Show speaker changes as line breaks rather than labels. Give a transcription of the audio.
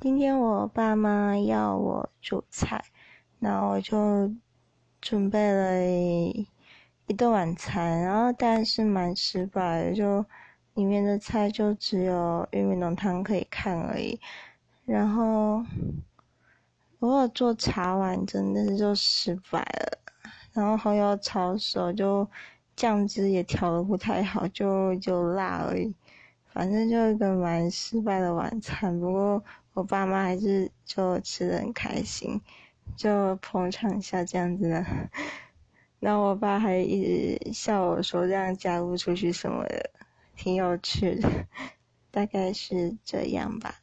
今天我爸妈要我煮菜，然后我就准备了一顿晚餐，然后但是蛮失败的，就里面的菜就只有玉米浓汤可以看而已，然后我有做茶碗，真的是就失败了，然后红油炒熟，就酱汁也调的不太好，就就辣而已。反正就一个蛮失败的晚餐，不过我爸妈还是就吃的很开心，就捧场一下这样子的。那我爸还一直笑我说这样家务出去什么的，挺有趣的，大概是这样吧。